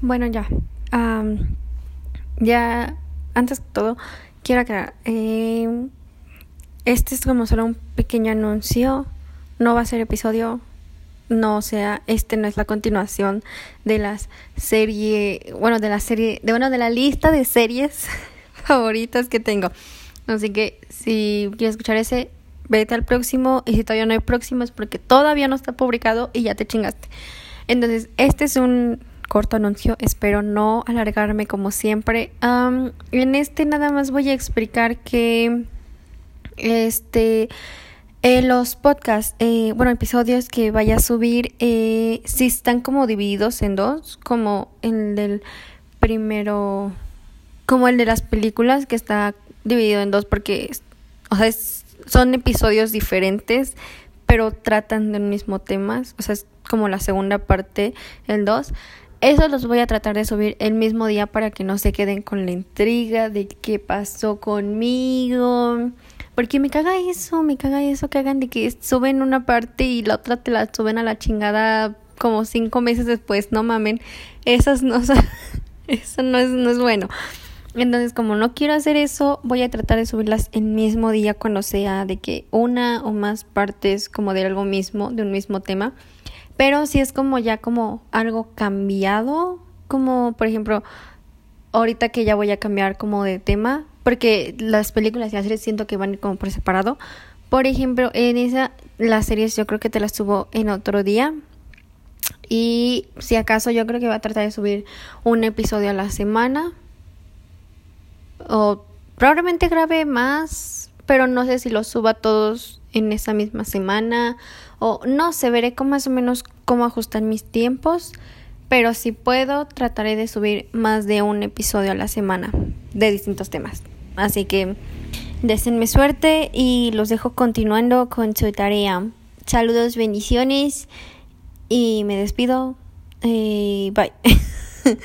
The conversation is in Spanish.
Bueno, ya. ya, antes de todo, quiero aclarar. Eh, este es como solo un pequeño anuncio. No va a ser episodio. No, o sea, este no es la continuación de las serie, bueno, de la serie, de bueno, de la lista de series favoritas que tengo. Así que si quieres escuchar ese, vete al próximo. Y si todavía no hay próximo es porque todavía no está publicado y ya te chingaste. Entonces, este es un corto anuncio. Espero no alargarme como siempre. en este nada más voy a explicar que este eh, los podcasts, eh, bueno, episodios que vaya a subir, eh, sí están como divididos en dos, como el del primero, como el de las películas que está dividido en dos porque, o sea, son episodios diferentes, pero tratan del mismo tema, o sea, es como la segunda parte, el dos. Eso los voy a tratar de subir el mismo día para que no se queden con la intriga de qué pasó conmigo. Porque me caga eso, me caga eso que hagan de que suben una parte y la otra te la suben a la chingada como cinco meses después. No mamen, esas no son, eso no es, no es bueno. Entonces, como no quiero hacer eso, voy a tratar de subirlas el mismo día cuando sea de que una o más partes como de algo mismo, de un mismo tema. Pero si es como ya como algo cambiado, como por ejemplo, ahorita que ya voy a cambiar como de tema, porque las películas y las series siento que van como por separado. Por ejemplo, en esa, las series yo creo que te las subo en otro día. Y si acaso yo creo que voy a tratar de subir un episodio a la semana. O probablemente grabe más, pero no sé si los suba todos en esa misma semana o no sé, veré cómo más o menos cómo ajustar mis tiempos, pero si puedo trataré de subir más de un episodio a la semana de distintos temas. Así que deseenme suerte y los dejo continuando con su tarea. Saludos, bendiciones y me despido. Eh, bye.